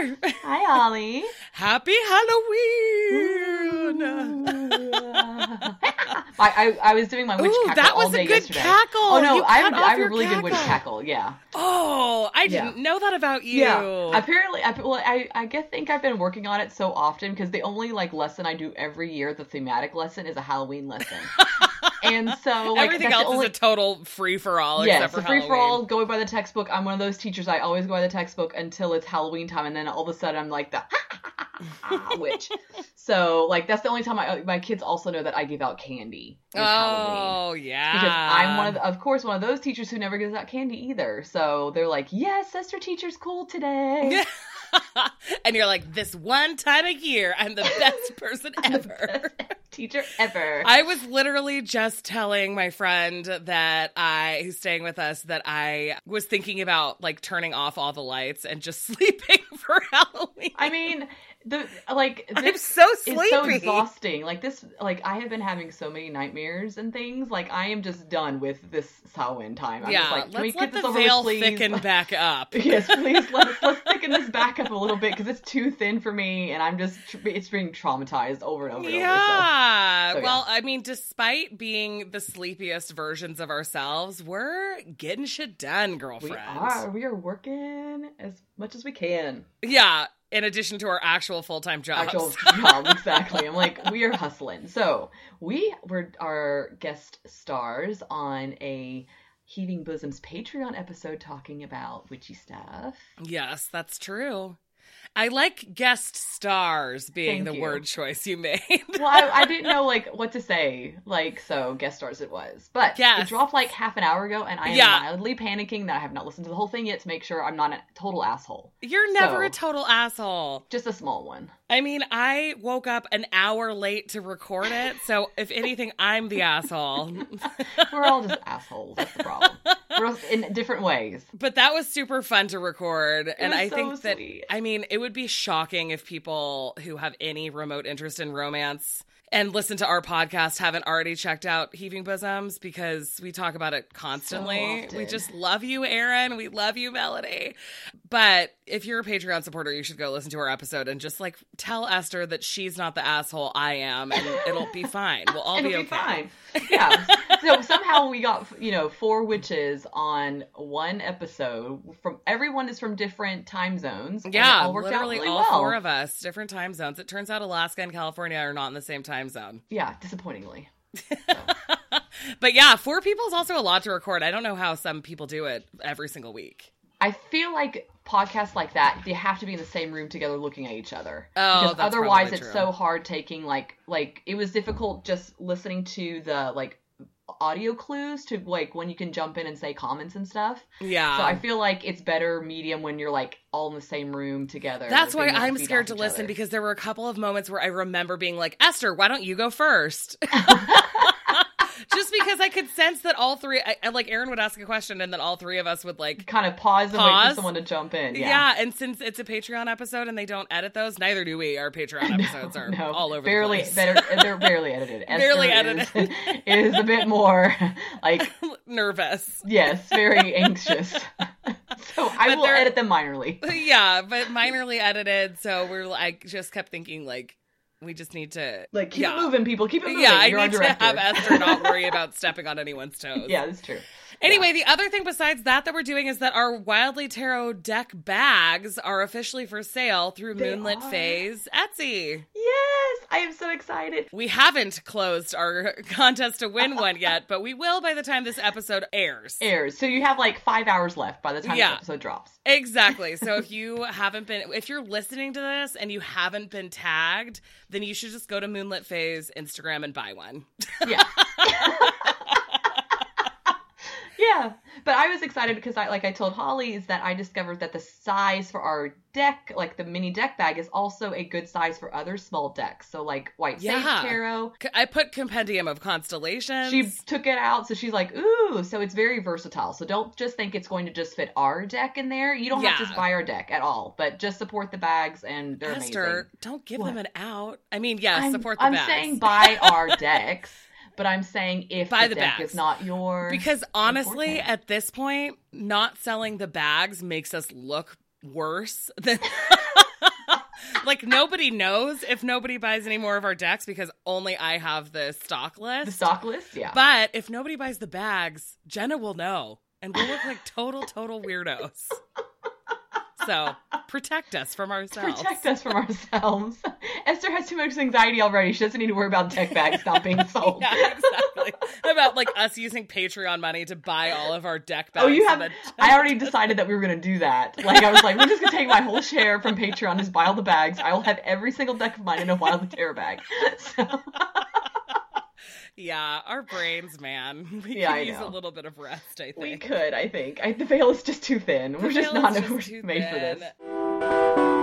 Hi, Holly. Happy Halloween. I, I I was doing my witch Ooh, cackle that was all day a good yesterday. cackle. Oh no, You I have, I have a really good witch cackle. cackle. Yeah. Oh, I didn't know that about you. Yeah. Apparently, I, well, I I guess think I've been working on it so often because the only like lesson I do every year, the thematic lesson, is a Halloween lesson. and so like Everything else only, is a total free for all yeah, except so for free for all, going by the textbook. I'm one of those teachers. I always go by the textbook until it's Halloween time, and then all of a sudden I'm like the witch. So like that's the only time I uh, my kids also know that I give out candy. is Halloween. Oh yeah. Because I'm one of the, of course, one of those teachers who never gives out candy either. So they're like, "Yes, sister teacher's cool today." and you're like, this one time a year, I'm the best person ever. teacher ever. I was literally just telling my friend that I, who's staying with us, that I was thinking about like turning off all the lights and just sleeping for Halloween. I mean, the like I'm this so is so exhausting. Like this, like I have been having so many nightmares and things. Like I am just done with this Samhain time. I'm yeah, like, can let's get let this the over veil with, thicken back up. yes, please let's let's thicken this back up a little bit because it's too thin for me, and I'm just it's being traumatized over and over and over. Yeah. So, yeah. well, I mean, despite being the sleepiest versions of ourselves, we're getting shit done, So we girlfriend. are we are working as much as we can. Yeah. In addition to our actual full time jobs. actual job exactly i'm like we are hustling so we were our guest stars on a heaving bosoms patreon episode talking about witchy stuff yes, that's true. I like guest stars being Thank the you. word choice you made. well I, I didn't know like what to say like so guest stars it was but Yes. it dropped like half an hour ago and i am Yeah. mildly panicking that i have not listened to the whole thing yet to make sure i'm not a total asshole You're never So- a total asshole. just a small one I mean, I woke up an hour late to record it, so if anything, I'm the asshole. we're all just assholes that's the problem we're all in different ways But that was super fun to record, and was I so think that sweet. I mean it would be shocking if people who have any remote interest in romance and listen to our podcast haven't already checked out Heaving Bosoms because we talk about it constantly. often. we just love you, Aaron. We love you, Melody. But if you're a Patreon supporter, you should go listen to our episode and just like tell Esther that she's not the asshole I am, and it'll be fine. We'll all be be okay. fine. Yeah. so somehow we got you know four witches on one episode. From everyone is from different time zones. Yeah, all literally really all well. four of us, different time zones. It turns out Alaska and California are not in the same time zone. Yeah, disappointingly. But yeah, four people is also a lot to record. I don't know how some people do it every single week. I feel like podcasts like that they have to be in the same room together, looking at each other. Oh, because otherwise it's true. so hard taking like like it was difficult just listening to the like audio clues to like when you can jump in and say comments and stuff. Yeah. So I feel like it's better medium when you're like all in the same room together. that's why being able to I'm scared to listen other. because there were a couple of moments where I remember being like, Esther, why don't you go first? Just because I could sense that all three, I, I- like Aaron would ask a question and then all three of us would like, kind of pause and wait for someone to jump in. yeah. Yeah. And since it's a Patreon episode and they don't edit those, neither do we. Our Patreon episodes are No, all over barely, the place. better, they're barely edited. Barely Esther Is, is a bit more like Nervous. yes, very anxious. so I But will edit them minorly. yeah, but minorly edited. So we're like, just kept thinking like, we just need to Like keep yeah. moving, people. Keep it moving. Yeah, I You're our need to have Esther not worry about stepping on anyone's toes. yeah, that's true. Anyway, the other thing besides that that we're doing is that our Wildly Tarot deck bags are officially for sale through They Moonlit are. Phase Etsy. Yes, I am so excited. We haven't closed our contest to win one yet, but we will by the time this episode airs. Airs. So you have like five hours left by the time Yeah. this episode drops. Exactly. So if you haven't been, if you're listening to this and you haven't been tagged, then you should just go to Moonlit Phase Instagram and buy one. Yeah. Yeah. But I was excited because I like I told Holly is that I discovered that the size for our deck, like the mini deck bag, is also a good size for other small decks. So like White Yeah. Sage Tarot. I put Compendium of Constellations. She took it out, so she's like, ooh, so it's very versatile. So don't just think it's going to just fit our deck in there. You don't have to just buy our deck at all, but just support the bags and they're Esther, amazing. don't give What? them an out. I mean, yes, I'm, support the I'm bags. saying buy our decks, but I'm saying if Buy the, the deck bags. is not your Because honestly, important. at this point, not selling the bags makes us look worse than like nobody knows if nobody buys any more of our decks because only I have the stock list. The stock list, yeah. But if nobody buys the bags, Jenna will know, and we'll look like total, total weirdos. So protect us from ourselves. Protect us from ourselves. Esther has too much anxiety already. She doesn't need to worry about deck bags not being sold. yeah, exactly. About like us using Patreon money to buy all of our deck bags. Oh, you have. I already decided that we were going to do that. Like, I was like, we're just going to take my whole share from Patreon, just buy all the bags. I will have every single deck of mine in a Wildly Tarot bag. So, Yeah, our brains, man. We Yeah, could I use a little bit of rest, I think we could, I think. I, the veil is just too thin. We're just not just we're made for this.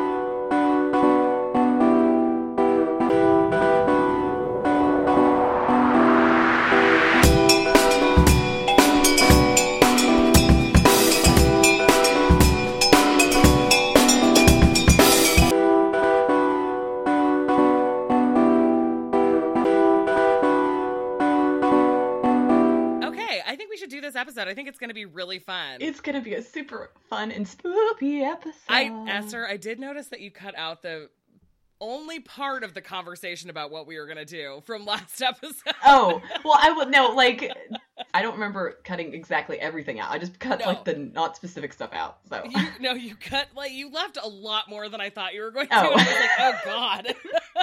Episode. I think it's going to be really fun. It's going to be a super fun and spooky episode. I Esther, I did notice that you cut out the only part of the conversation about what we were going to do from last episode. Oh, well, I would no, like I don't remember cutting exactly everything out. I just cut No. like the not specific stuff out. So You, no, you cut like you left a lot more than I thought you were going to. Oh. And I was like, oh god,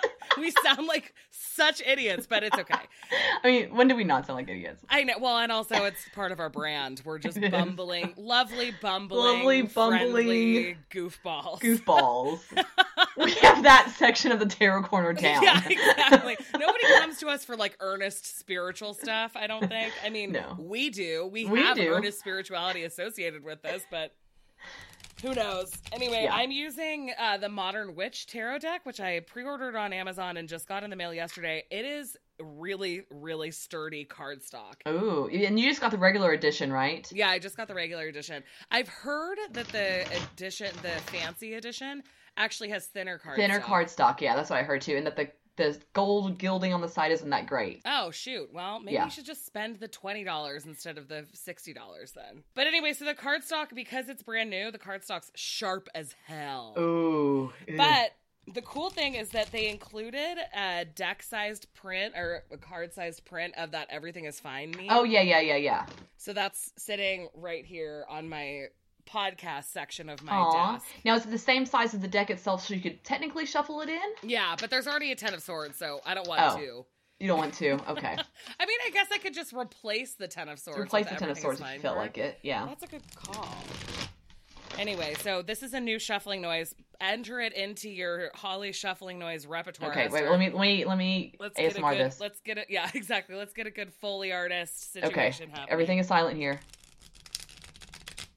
we sound like such idiots, but it's okay. I mean, when do we not sound like idiots? I know. Well, and also it's part of our brand. We're just bumbling, lovely bumbling, Lovely, bumbling goofballs. Goofballs. we have that section of the tarot corner down. Yeah, exactly. Nobody comes to us for like earnest spiritual stuff. I don't think. I mean, No. we do. We, We have do. earnest spirituality associated with this, but who knows? Anyway, Yeah. I'm using uh, the Modern Witch Tarot deck, which I pre-ordered on Amazon and just got in the mail yesterday. It is really, really sturdy cardstock. Ooh, and you just got the regular edition, right? Yeah, I just got the regular edition. I've heard that the edition, the fancy edition, actually has thinner cardstock. Thinner cardstock. Yeah, that's what I heard too. And that the the gold gilding on the side isn't that great. Oh shoot! Well, maybe Yeah. you should just spend the twenty dollars instead of the sixty dollars then. But anyway, so the cardstock because it's brand new, the cardstock's sharp as hell. Ooh. But the cool thing is that they included a deck-sized print or a card-sized print of that "Everything Is Fine" meme. oh yeah, yeah, yeah, yeah. so that's sitting right here on my podcast section of my Aw. desk. Now is it the same size as the deck itself, so you could technically shuffle it in? Yeah, but there's already a ten of swords, so I don't want Oh. to. You don't want to? Okay. I mean, I guess I could just replace the ten of swords. Replace the ten of swords if you felt like it. Yeah. That's a good call. Anyway, so this is a new shuffling noise. Enter it into your Holly shuffling noise repertoire. Okay, wait. Let me let me let me let's get a ASMR good, this. Let's get it. Yeah, exactly. Let's get a good Foley artist Okay. situation happening. Everything is silent here.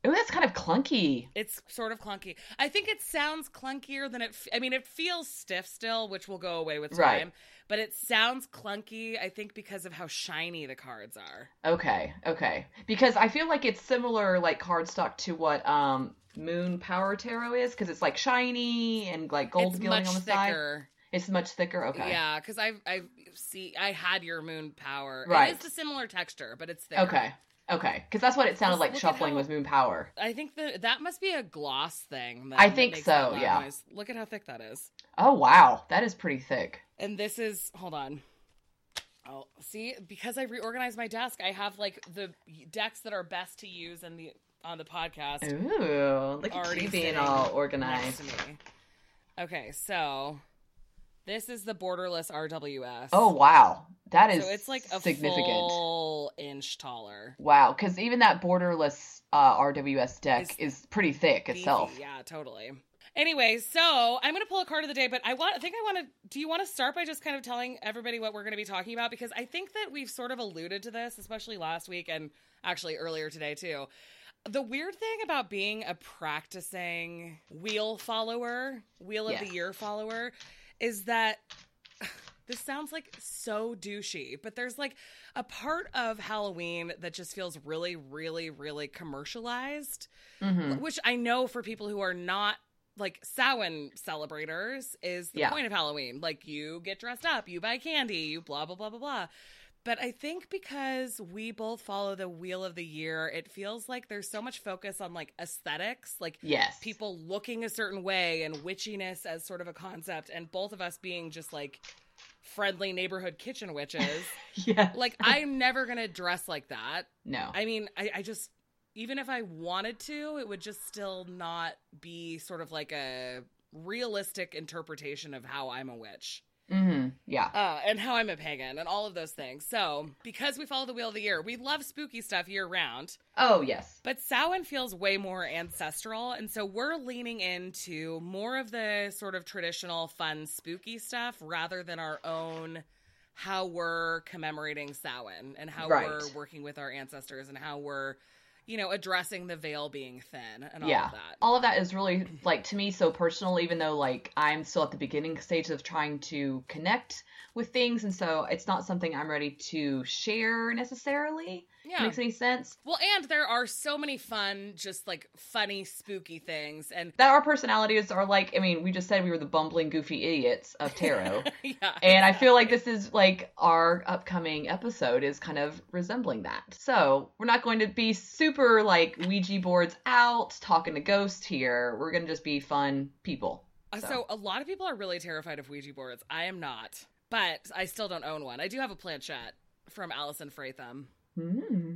Ooh, that's kind of clunky. It's sort of clunky. I think it sounds clunkier than it. F- I mean, it feels stiff still, which will go away with time. Right. But it sounds clunky. I think because of how shiny the cards are. Okay, okay. Because I feel like it's similar, like cardstock, to what um Moon Power Tarot is, because it's like shiny and like gold it's gilding on the side. It's much thicker. It's much thicker. Okay. Yeah, because I I see I had your moon power. Right. It is a similar texture, but it's thicker. Okay. Okay. Because that's what it sounded like shuffling how- was Moon Power. I think that that must be a gloss thing. That, I think so, yeah. noise. Look at how thick that is. Oh wow, that is pretty thick. And this is hold on. Oh, see, because I reorganized my desk, I have like the decks that are best to use in the on the podcast Ooh, look at already you being all organized. Okay, so this is the borderless RWS. Oh wow, that is so it's like a significant. full inch taller. Wow, because even that borderless uh, RWS deck is pretty thick Beefy, itself. Yeah, totally. Anyway, so I'm gonna pull a card of the day, but I want I think I want to do you want to start by just kind of telling everybody what we're gonna be talking about? Because I think that we've sort of alluded to this, especially last week and actually earlier today too. The weird thing about being a practicing wheel follower, wheel of the year follower, is that this sounds like so douchey, but there's like a part of Halloween that just feels really, really, really commercialized hmm which I know for people who are not like Samhain celebrators is the Yeah. point of Halloween. Like you get dressed up, you buy candy, you blah blah blah blah blah. But I think because we both follow the wheel of the year, it feels like there's so much focus on like aesthetics, like yes. people looking a certain way and witchiness as sort of a concept, and both of us being just like friendly neighborhood kitchen witches. yeah. Like I'm never gonna dress like that. No. I mean, I, I just even if I wanted to, it would just still not be sort of like a realistic interpretation of how I'm a witch. Hmm Yeah. Uh, and how I'm a pagan and all of those things. So, because we follow the wheel of the year, we love spooky stuff year round. Oh, yes. But Samhain feels way more ancestral, and so we're leaning into more of the sort of traditional, fun, spooky stuff rather than our own how we're commemorating Samhain and how Right. we're working with our ancestors and how we're, you know, addressing the veil being thin and all yeah. of that. All of that is really, like, to me, so personal, even though, like, I'm still at the beginning stage of trying to connect with things. And so it's not something I'm ready to share necessarily. Yeah. Makes any sense? Well, and there are so many fun, just like funny, spooky things, and That our personalities are like, I mean, we just said we were the bumbling, goofy idiots of tarot. yeah, And I feel like this is like our upcoming episode is kind of resembling that. So we're not going to be super like Ouija boards out, talking to ghosts here. We're going to just be fun people. Uh, So. So. a lot of people are really terrified of Ouija boards. I am not, but I still don't own one. I do have a planchette from Allison Fratham. Hmm.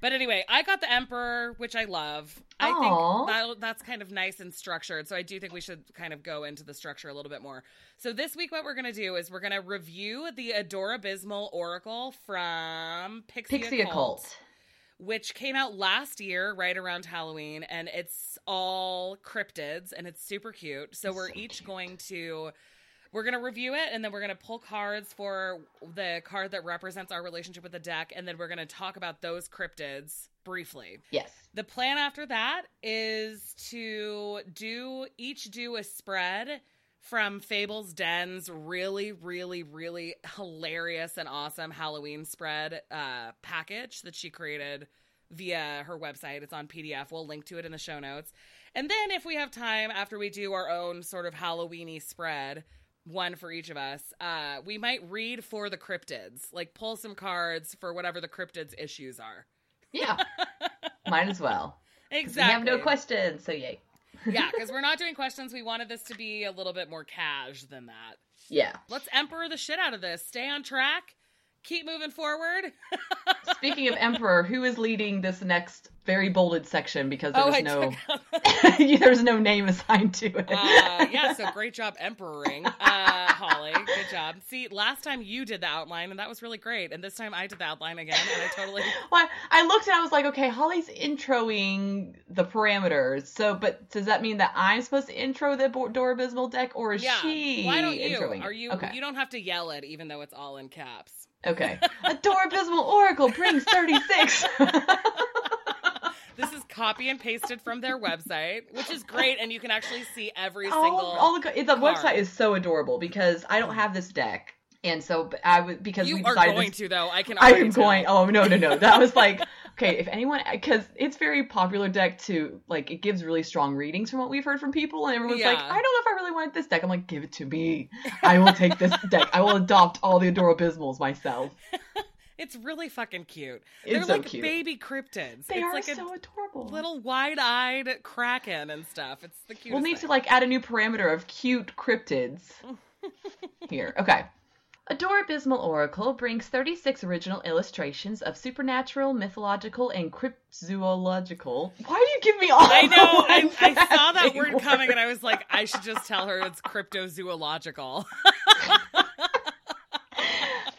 But anyway, I got the Emperor, which I love. I think that, that's kind of nice and structured. So I do think we should kind of go into the structure a little bit more. So this week, what we're going to do is we're going to review the Adorabysmal Oracle from Pixie, Pixie Occult, Occult. which came out last year, right around Halloween, and it's all cryptids and it's super cute. So we're So each cute. going to we're going to review it and then we're going to pull cards for the card that represents our relationship with the deck and then we're going to talk about those cryptids briefly. Yes. The plan after that is to do each do a spread from Fables Den's really, really, really hilarious and awesome Halloween spread uh, package that she created via her website. It's on PDF. We'll link to it in the show notes. And then if we have time after we do our own sort of Halloweeny spread, one for each of us, uh, we might read for the cryptids, like pull some cards for whatever the cryptids issues are. Yeah. Might as well. Exactly. We have no questions, so yay. yeah, because we're not doing questions. We wanted this to be a little bit more cash than that. Yeah. Let's emperor the shit out of this. Stay on track. Keep moving forward. Speaking of Emperor, who is leading this next very bolded section because oh, there's I no there's no name assigned to it. uh, yeah, so great job emperoring, uh, Holly. Good job. See, last time you did the outline, and that was really great. And this time I did the outline again, and I totally. Well, I looked and I was like, okay, Holly's introing the parameters. So, but does that mean that I'm supposed to intro the Adorabysmal deck, or is Yeah. she Why don't you? Are you? Okay. You don't have to yell it, even though it's all in caps. Okay. Adorabysmal Oracle brings 36. This is copy and pasted from their website, which is great, and you can actually see every all, single. all the, the website is so adorable because I don't have this deck. And so I would because you we are decided going to to though. I can. I am going. Oh no, no, no. That was like okay. If anyone, because it's very popular deck to like, it gives really strong readings from what we've heard from people, and everyone's like, I don't know if I really want this deck. I'm like, give it to me. I will take this deck. I will adopt all the Adorabysmals myself. It's really fucking cute. It's They're so like cute. baby cryptids. They it's are like so a adorable. little wide-eyed kraken and stuff. It's the cutest. We'll need to like add a new parameter of cute cryptids here. Okay. Adorabysmal Oracle brings 36 original illustrations of supernatural, mythological, and cryptozoological. Why do you give me all I the know. I, ones I saw that big word words? coming, and I was like, I should just tell her it's cryptozoological.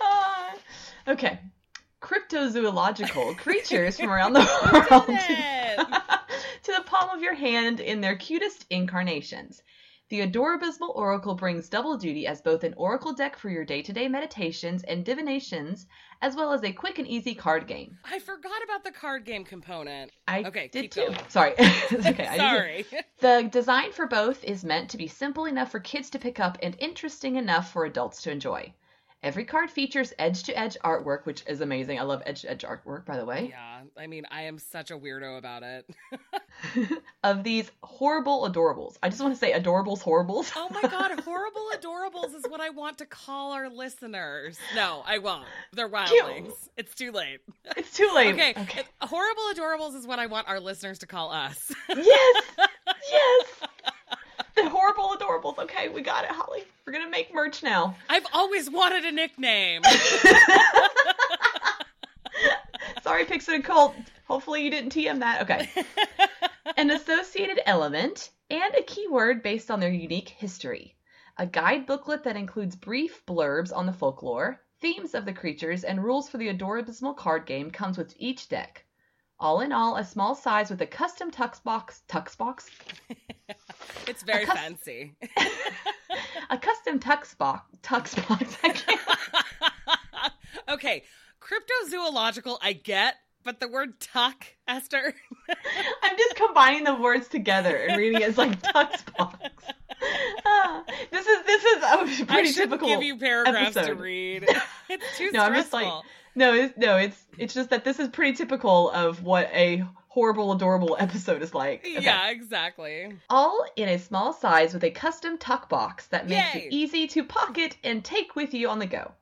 Ah. okay. Cryptozoological creatures from around the world it. to the palm of your hand in their cutest incarnations. The Adorabysmal Oracle brings double duty as both an oracle deck for your day to day meditations and divinations, as well as a quick and easy card game. I forgot about the card game component. I Okay, did keep too. going. Sorry. Okay. I did too. Sorry. The design for both is meant to be simple enough for kids to pick up and interesting enough for adults to enjoy. Every card features edge to edge artwork, which is amazing. I love edge to edge artwork, by the way. Yeah, I mean, I am such a weirdo about it. of these horrible adorables. I just want to say adorables, horribles. oh my god, horrible adorables is what I want to call our listeners. No, I won't. They're wildlings. It's too late. It's too late. Okay, okay. horrible adorables is what I want our listeners to call us. yes, yes. The horrible adorables. Okay, we got it, Holly. We're gonna make merch now. I've always wanted a nickname. Sorry, Pixel and Colt. Hopefully you didn't TM that. Okay. An associated element and a keyword based on their unique history. A guide booklet that includes brief blurbs on the folklore, themes of the creatures, and rules for the Adorabysmal card game comes with each deck. All in all, a small size with a custom tux box. Tux box? it's very cus- fancy. a custom tux box. Tux box. Okay, cryptozoological, I get, but the word tuck, Esther. I'm just combining the words together and reading it as like tux box. Uh, this is this is a pretty I typical. give you paragraphs episode. to read. It's too no, stressful. I'm just like no, it's, no, it's it's just that this is pretty typical of what a horrible, adorable episode is like. Okay. Yeah, exactly. All in a small size with a custom tuck box that makes Yay. it easy to pocket and take with you on the go.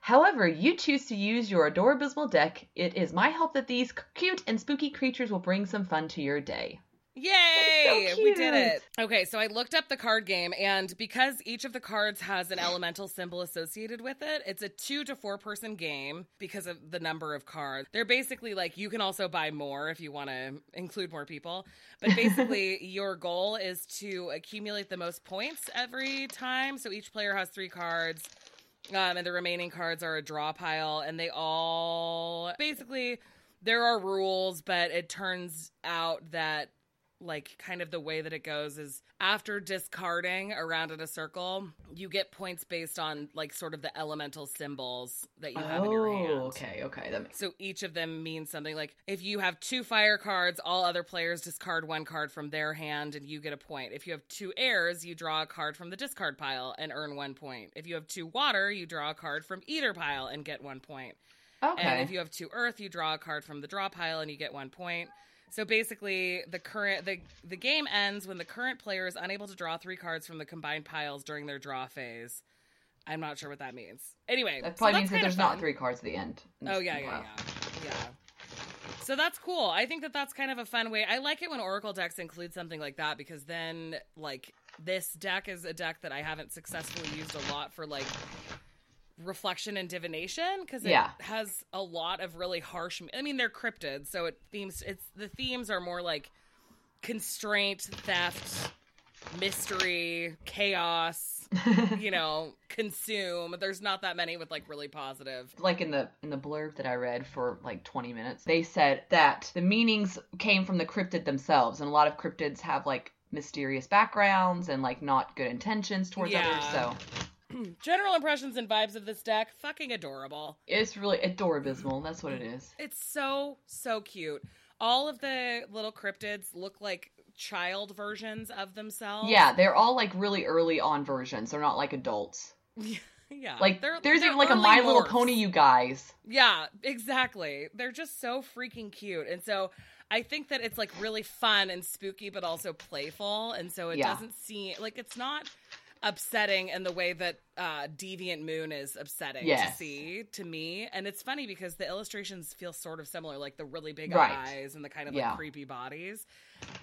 However, you choose to use your Adorabysmal deck, it is my hope that these cute and spooky creatures will bring some fun to your day. Yay! So we did it. Okay, so I looked up the card game, and because each of the cards has an elemental symbol associated with it, it's a two to four person game because of the number of cards. They're basically like you can also buy more if you want to include more people. But basically, your goal is to accumulate the most points every time. So each player has three cards. Um, and the remaining cards are a draw pile, and they all basically there are rules, but it turns out that like kind of the way that it goes is after discarding around in a circle, you get points based on like sort of the elemental symbols that you have oh, in your oh, hand. Okay, okay. That makes... So each of them means something like if you have two fire cards, all other players discard one card from their hand and you get a point. If you have two airs, you draw a card from the discard pile and earn one point. If you have two water, you draw a card from either pile and get one point. Okay. And if you have two earth, you draw a card from the draw pile and you get one point. So basically, the current the the game ends when the current player is unable to draw three cards from the combined piles during their draw phase. I'm not sure what that means. Anyway, that probably so means that there's not three cards at the end. Oh yeah, yeah, yeah, yeah. So that's cool. I think that that's kind of a fun way. I like it when Oracle decks include something like that because then, like, this deck is a deck that I haven't successfully used a lot for like reflection and divination because it yeah. has a lot of really harsh i mean they're cryptids so it themes it's the themes are more like constraint theft mystery chaos you know consume there's not that many with like really positive like in the in the blurb that i read for like 20 minutes they said that the meanings came from the cryptid themselves and a lot of cryptids have like mysterious backgrounds and like not good intentions towards yeah. others so general impressions and vibes of this deck. Fucking adorable. It's really adorabysmal that's what it is. It's so so cute. All of the little cryptids look like child versions of themselves. Yeah they're all like really early on versions. They're not like adults. Yeah. Like they're, there's they're even like a my morphs. little pony you guys. Yeah exactly. They're just so freaking cute. And so I think that it's like really fun and spooky, but also playful, and so it yeah. doesn't seem like it's not upsetting in the way that uh, Deviant Moon is upsetting yes. to see to me. And it's funny because the illustrations feel sort of similar, like the really big right. eyes and the kind of yeah. like creepy bodies.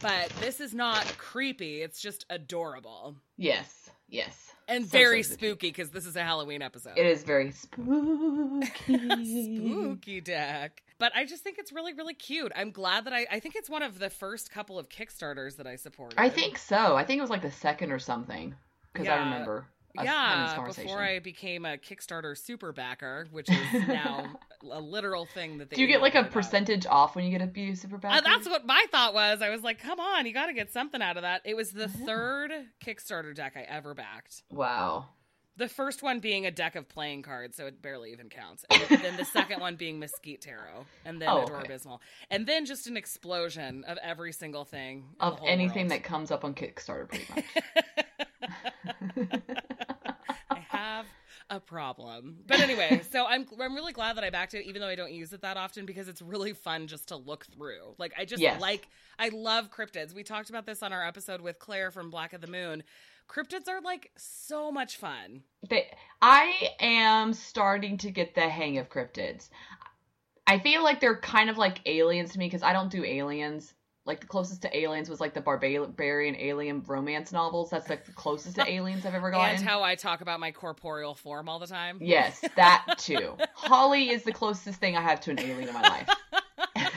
But this is not creepy; it's just adorable. Yes, yes, and so, very so spooky because this is a Halloween episode. It is very spooky, spooky deck. But I just think it's really, really cute. I'm glad that I. I think it's one of the first couple of Kickstarters that I supported. I think so. I think it was like the second or something because yeah. I remember. Yeah, before I became a Kickstarter super backer, which is now a literal thing that they do. You get like a about. percentage off when you get a super backer. Uh, that's what my thought was. I was like, come on, you got to get something out of that. It was the yeah. third Kickstarter deck I ever backed. Wow. The first one being a deck of playing cards, so it barely even counts. And then the second one being Mesquite Tarot, and then oh, Adorabysmal, okay. and then just an explosion of every single thing of anything world. that comes up on Kickstarter, pretty much. I have a problem. But anyway, so I'm I'm really glad that I backed it, even though I don't use it that often because it's really fun just to look through. Like I just Yes. like I love cryptids. We talked about this on our episode with Claire from Black of the Moon. Cryptids are like so much fun. They, I am starting to get the hang of cryptids. I feel like they're kind of like aliens to me because I don't do aliens. Like the closest to aliens was like the barbarian alien romance novels. That's like the closest to aliens I've ever gotten. And how I talk about my corporeal form all the time. yes, that too. Holly is the closest thing I have to an alien in my life.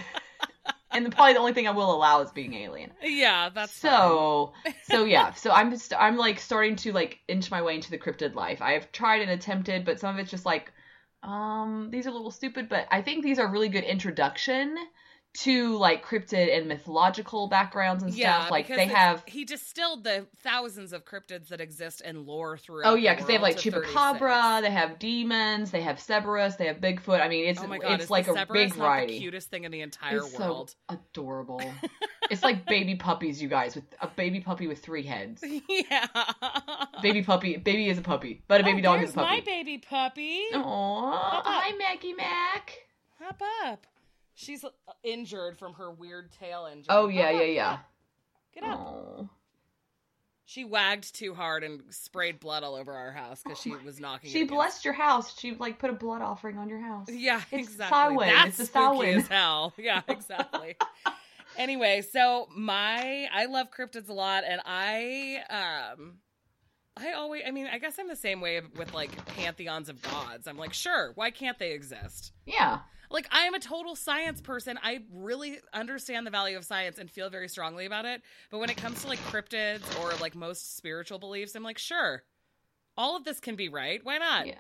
and probably the only thing I will allow is being alien. Yeah, that's so so yeah so i'm just i'm like starting to like inch my way into the cryptid life i've tried and attempted but some of it's just like um these are a little stupid but i think these are really good introduction to like cryptid and mythological backgrounds and Yeah, stuff like they have he distilled the thousands of cryptids that exist in lore throughout. Oh yeah, because because they have like chupacabra, they have demons, they have Cerberus, they have Bigfoot. I mean, it's Oh god, it's like the a big not variety. the cutest thing in the entire it's world. so adorable. it's like baby puppies, you guys, with a baby puppy with three heads. yeah. Baby puppy, baby is a puppy, but a baby oh, dog is a puppy. my baby puppy. Aww, hi Mackie Mac. Hop up. She's uh, injured from her weird tail injury. Oh yeah, yeah, yeah. Get up. Aw. She wagged too hard and sprayed blood all over our house because she was knocking. She it against- blessed your house. She like put a blood offering on your house. Yeah, It's exactly. Samhain. That's It's a spooky Samhain. as hell. Yeah, exactly. anyway, so my I love cryptids a lot, and I um. I always, I mean, I guess I'm the same way with like pantheons of gods. I'm like, sure, why can't they exist? Yeah. Like, I am a total science person. I really understand the value of science and feel very strongly about it. But when it comes to like cryptids or like most spiritual beliefs, I'm like, sure, all of this can be right. Why not? Yeah.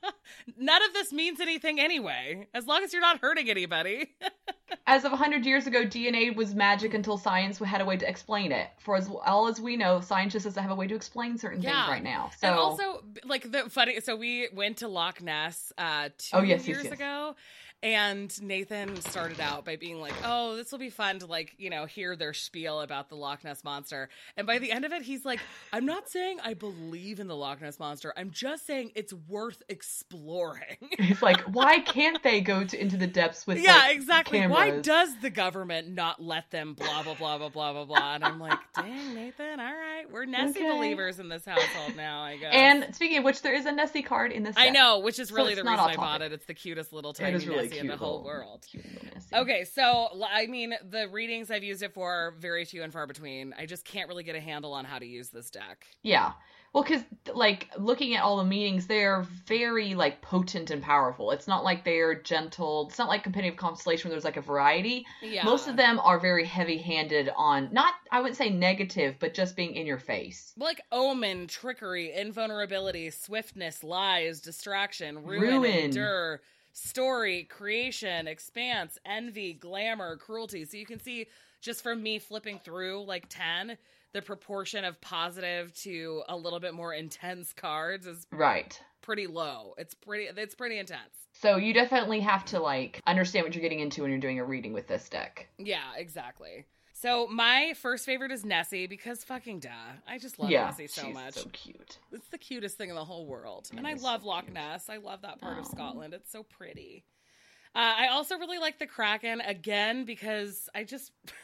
None of this means anything anyway, as long as you're not hurting anybody. As of 100 years ago, DNA was magic until science had a way to explain it. For as all as we know, science just doesn't have a way to explain certain Yeah. things right now. So And also, like the funny, so we went to Loch Ness uh, two Oh, yes, yes, years yes. ago, and Nathan started out by being like, "Oh, this will be fun to like, you know, hear their spiel about the Loch Ness monster." And by the end of it, he's like, "I'm not saying I believe in the Loch Ness monster. I'm just saying it's worth exploring." it's like, why can't they go to, into the depths with yeah, like, exactly. Why does the government not let them? Blah blah blah blah blah blah blah. And I'm like, dang, Nathan. All right, we're Nessie Okay. believers in this household now. I guess. And speaking of which, there is a Nessie card in this. I know, which is really it's the reason I bought it. It's the cutest little It tiny really Nessie in the whole little- world. cute little Nessie. Okay, so I mean, the readings I've used it for are very few and far between. I just can't really get a handle on how to use this deck. Yeah. Well, because like looking at all the meanings, they're very like potent and powerful. It's not like they're gentle. It's not like Compendium of Constellation where there's like a variety. Yeah, Most of them are very heavy-handed on not I wouldn't say negative, but just being in your face. like omen, trickery, invulnerability, swiftness, lies, distraction, ruin, Ruin. endure, story, creation, expanse, envy, glamour, cruelty. So you can see just from me flipping through like 10, the proportion of positive to a little bit more intense cards is Right. pretty low. It's pretty it's pretty intense. So you definitely have to like understand what you're getting into when you're doing a reading with this deck. Yeah, exactly. So my first favorite is Nessie because fucking duh. I just love yeah, Nessie so she's much. so cute. It's the cutest thing in the whole world. It and I love so Loch. Ness. I love that part of Scotland. It's so pretty. Uh, I also really like the Kraken again because I just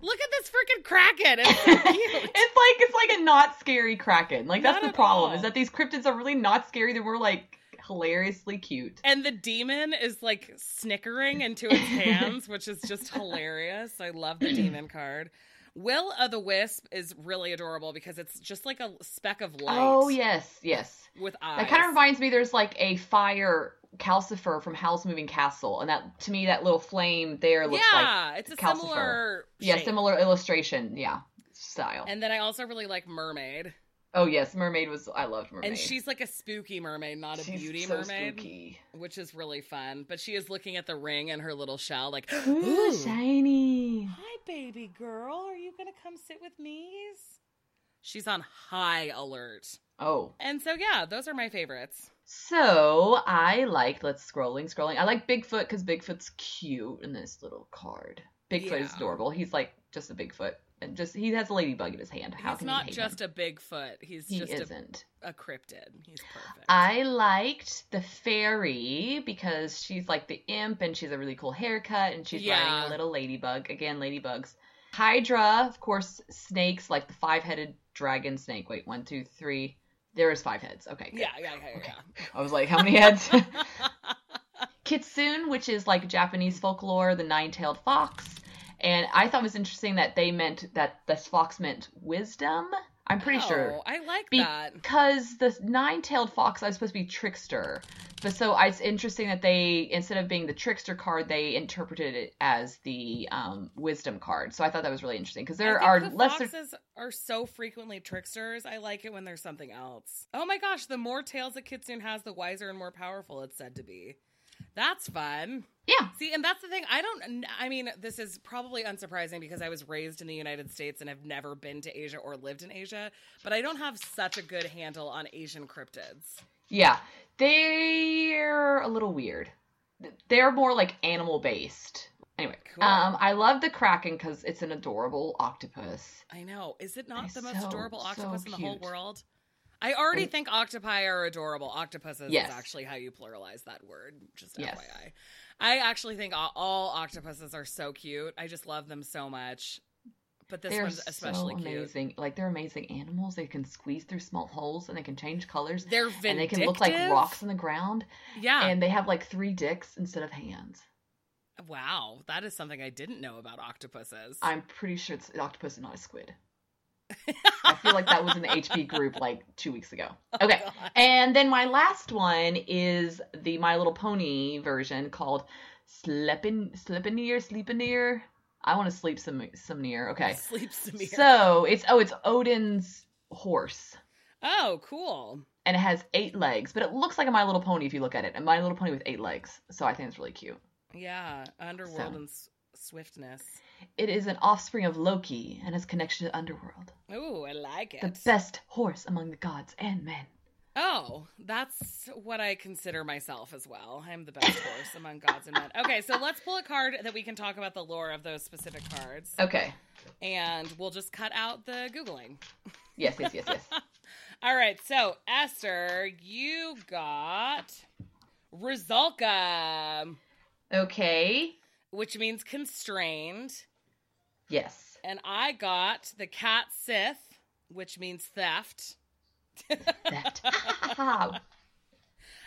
look at this freaking Kraken. It's so cute. it's like it's like a not scary kraken. Like that's Not the problem all. is that these cryptids are really not scary. They're more like hilariously cute. and the demon is like snickering into its hands, which is just hilarious. I love the demon card. Will of the Wisp is really adorable because it's just like a speck of light. Oh yes, yes. with eyes. That kind of reminds me. There's like a fire calcifer from Howl's Moving Castle, and that to me that little flame there looks like yeah, it's a calcifer. similar yeah shape. similar illustration. Yeah, style. And then I also really like Mermaid, oh yes, mermaid was I loved mermaid. and she's like a spooky mermaid, not a She's beauty so mermaid, spooky. which is really fun. But she is looking at the ring in her little shell, like, Ooh, "Ooh, shiny. hi, baby girl, are you gonna come sit with me?" She's on high alert, Oh, and so yeah, those are my favorites. So I like let's scrolling, scrolling. I like Bigfoot because Bigfoot's cute in this little card. Bigfoot is Yeah. adorable. He's like just a Bigfoot and just he has a ladybug in his hand. How He's can not just him? a Bigfoot. He's He just isn't. a cryptid. He's perfect. I liked the fairy because she's like the imp and she's a really cool haircut and she's Yeah. riding a little ladybug. Again, ladybugs. Hydra, of course, snakes like the five-headed dragon snake. Wait, one, two, three. There is five heads. Okay. good. yeah, yeah, yeah, Okay. yeah. I was like, how many heads? Kitsune, which is like Japanese folklore, the nine-tailed fox. And I thought it was interesting that they meant that this fox meant wisdom. I'm pretty sure. Oh, I like Be- that. Because the nine-tailed fox is supposed to be trickster, but so it's interesting that they instead of being the trickster card, they interpreted it as the um, wisdom card. So I thought that was really interesting because there are the lesser. foxes are so frequently tricksters. I like it when there's something else. Oh my gosh, the more tails that Kitsune has, the wiser and more powerful it's said to be. That's fun. Yeah, See, and that's the thing. I don't. I mean, this is probably unsurprising because I was raised in the United States and have never been to Asia or lived in Asia. But I don't have such a good handle on Asian cryptids. yeah, they're a little weird. They're more like animal based. Anyway, Cool. um, I love the kraken because it's an adorable octopus. I know. Is it not It's the most so, adorable so octopus in the whole world? I already think octopi are adorable. Octopuses Yes. is actually how you pluralize that word. Just Yes. FYI. I actually think all, all octopuses are so cute. I just love them so much. But this they're one's especially so cute. amazing. Like they're amazing animals. They can squeeze through small holes and they can change colors. They're vindictive. and they can look like rocks in the ground. Yeah. And they have like three dicks instead of hands. wow. That is something I didn't know about octopuses. I'm pretty sure it's an octopus and not a squid. I feel like that was in the HP group like two weeks ago. Oh, okay. God. And then my last one is the My Little Pony version called Sleepin Sleepineer Sleepineer. I want to sleep some some near. Okay. Sleep Samir. So it's oh it's Odin's horse. oh, cool. And it has eight legs, but it looks like a My Little Pony if you look at it. A My Little Pony with eight legs. So I think it's really cute. Yeah. Underworld So. and swiftness. It is an offspring of Loki and has connection to the Underworld. Ooh, I like it. The best horse among the gods and men. Oh, that's what I consider myself as well. I'm the best horse among gods and men. Okay, so let's pull a card that we can talk about the lore of those specific cards. Okay. And we'll just cut out the Googling. Yes, yes, yes, yes. All right, so Esther, you got Rizalka, Okay. Which means constrained. Yes. And I got the Cat Sith, which means theft. That.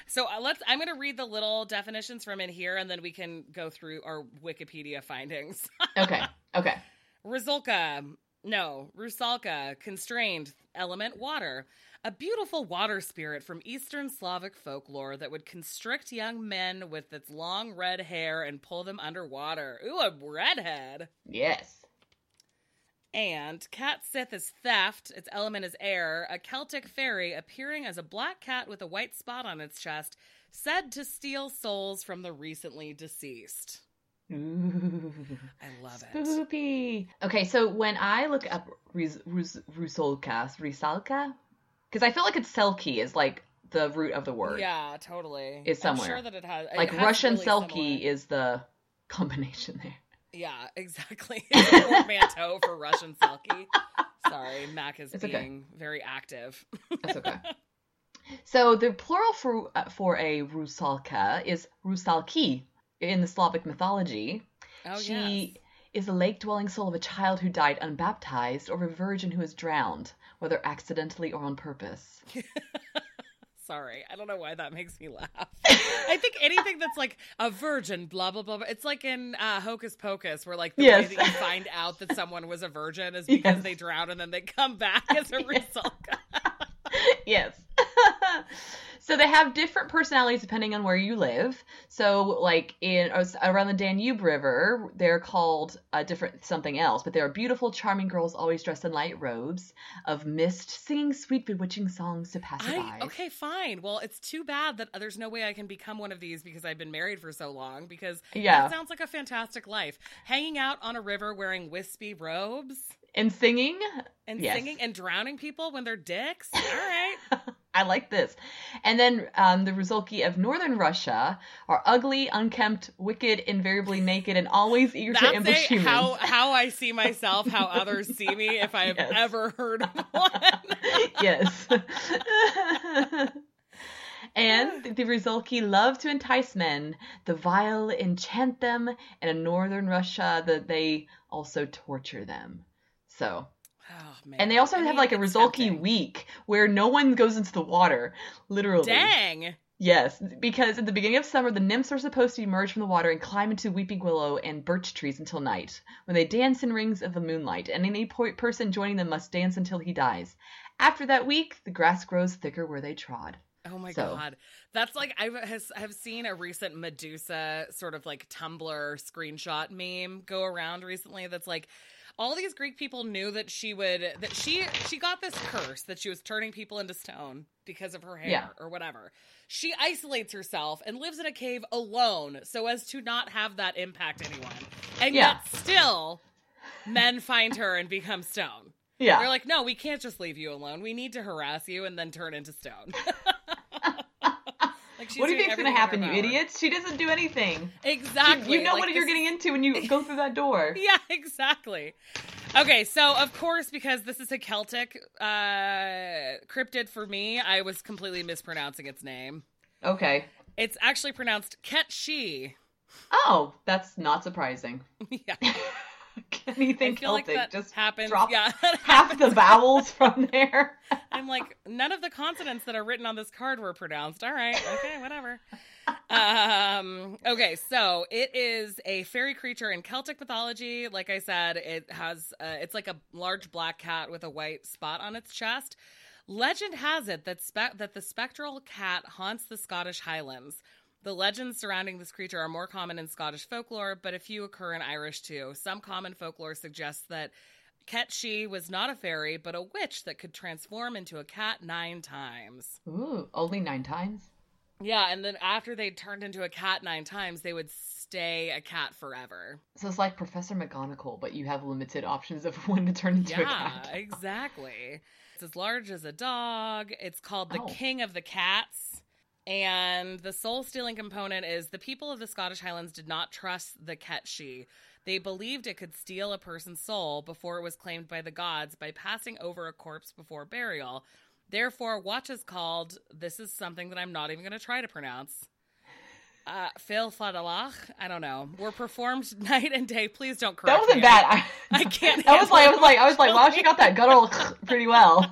So uh, let's. I'm going to read the little definitions from in here, and then we can go through our Wikipedia findings. okay. Okay. Rizulka, no, Rusalka, constrained element water. A beautiful water spirit from Eastern Slavic folklore that would constrict young men with its long red hair and pull them underwater. Ooh, a redhead. Yes. And Cat Sith is theft. Its element is air. A Celtic fairy appearing as a black cat with a white spot on its chest, said to steal souls from the recently deceased. Ooh. I love it. Spoopy. Okay, so when I look up Rus- Rus- Rusalka, Rusalka, because I feel like it's Selkie is like the root of the word. Yeah, totally. It's I'm somewhere. sure that it has. it Like has Russian really Selkie similar- is the combination there. Yeah, exactly. Portmanteau for Russian Selkie. Sorry, Mac is It's okay. being very active. That's okay. so the plural for uh, for a Rusalka is Rusalki in the Slavic mythology. Oh she is a lake-dwelling soul of a child who died unbaptized, or a virgin who was drowned, whether accidentally or on purpose. Sorry, I don't know why that makes me laugh. I think anything that's like a virgin, blah blah blah. blah it's like in uh, Hocus Pocus, where like the Yes. way that you find out that someone was a virgin is because Yes. they drowned and then they come back as a result. yes. So they have different personalities depending on where you live. So, like in uh, around the Danube River, they're called a different something else, but they are beautiful, charming girls always dressed in light robes of mist, singing sweet, bewitching songs to passersby. Okay, fine. Well, it's too bad that there's no way I can become one of these because I've been married for so long. Because Yeah. that sounds like a fantastic life. Hanging out on a river wearing wispy robes And singing, and Yes. singing and drowning people when they're dicks. All right. I like this. And then um, the Rizolki of northern Russia are ugly, unkempt, wicked, invariably naked, and always eager That's to ambush humans. how how I see myself, how others see me, if I have Yes. ever heard of one. yes. and the Rizolki love to entice men. The vile enchant them, and in northern Russia, that they also torture them. So, Oh, and they also I have like a Rizolki week where no one goes into the water, literally. Dang. Yes, because at the beginning of summer, the nymphs are supposed to emerge from the water and climb into weeping willow and birch trees until night, when they dance in rings of the moonlight, and any po- person joining them must dance until he dies. After that week, the grass grows thicker where they trod. Oh my So- god, that's like I have seen a recent Medusa sort of like Tumblr screenshot meme go around recently. That's like all these Greek people knew that she would that she she got this curse that she was turning people into stone because of her hair Yeah. or whatever. She isolates herself and lives in a cave alone so as to not have that impact anyone. And Yeah. yet still men find her and become stone. Yeah. They're like, no, we can't just leave you alone. We need to harass you and then turn into stone. like what do you think's gonna happen, you idiots? She doesn't do anything. Exactly. You know Like, what you're getting into when you go through that door. Yeah, exactly. Okay, so of course, because this is a Celtic uh, cryptid for me, I was completely mispronouncing its name. Okay. It's actually pronounced Ketshi. Oh, that's not surprising. yeah, Anything like Celtic, that just happens. drop yeah, half the vowels from there. I'm like, none of the consonants that are written on this card were pronounced. All right, okay, whatever. Um, okay, so it is a fairy creature in Celtic mythology. Like I said, it has uh, it's like a large black cat with a white spot on its chest. Legend has it that spe- that the spectral cat haunts the Scottish Highlands. The legends surrounding this creature are more common in Scottish folklore, but a few occur in Irish too. Some common folklore suggests that Ketshi was not a fairy, but a witch that could transform into a cat nine times. Ooh, only nine times. Yeah, and then after they turned into a cat nine times, they would stay a cat forever. So it's like Professor McGonagall, but you have limited options of when to turn into a cat. Yeah, exactly. It's as large as a dog. It's called the Oh. King of the Cats. And the soul stealing component is the people of the Scottish Highlands did not trust the Ketshi. They believed it could steal a person's soul before it was claimed by the gods by passing over a corpse before burial. Therefore, what is called, this is something that I'm not even going to try to pronounce. Uh, Féill Fadalach, I don't know. Were performed night and day. Please don't correct That wasn't me. bad. I, I can't That was like I was like I was like, wow, she got that guttural pretty well.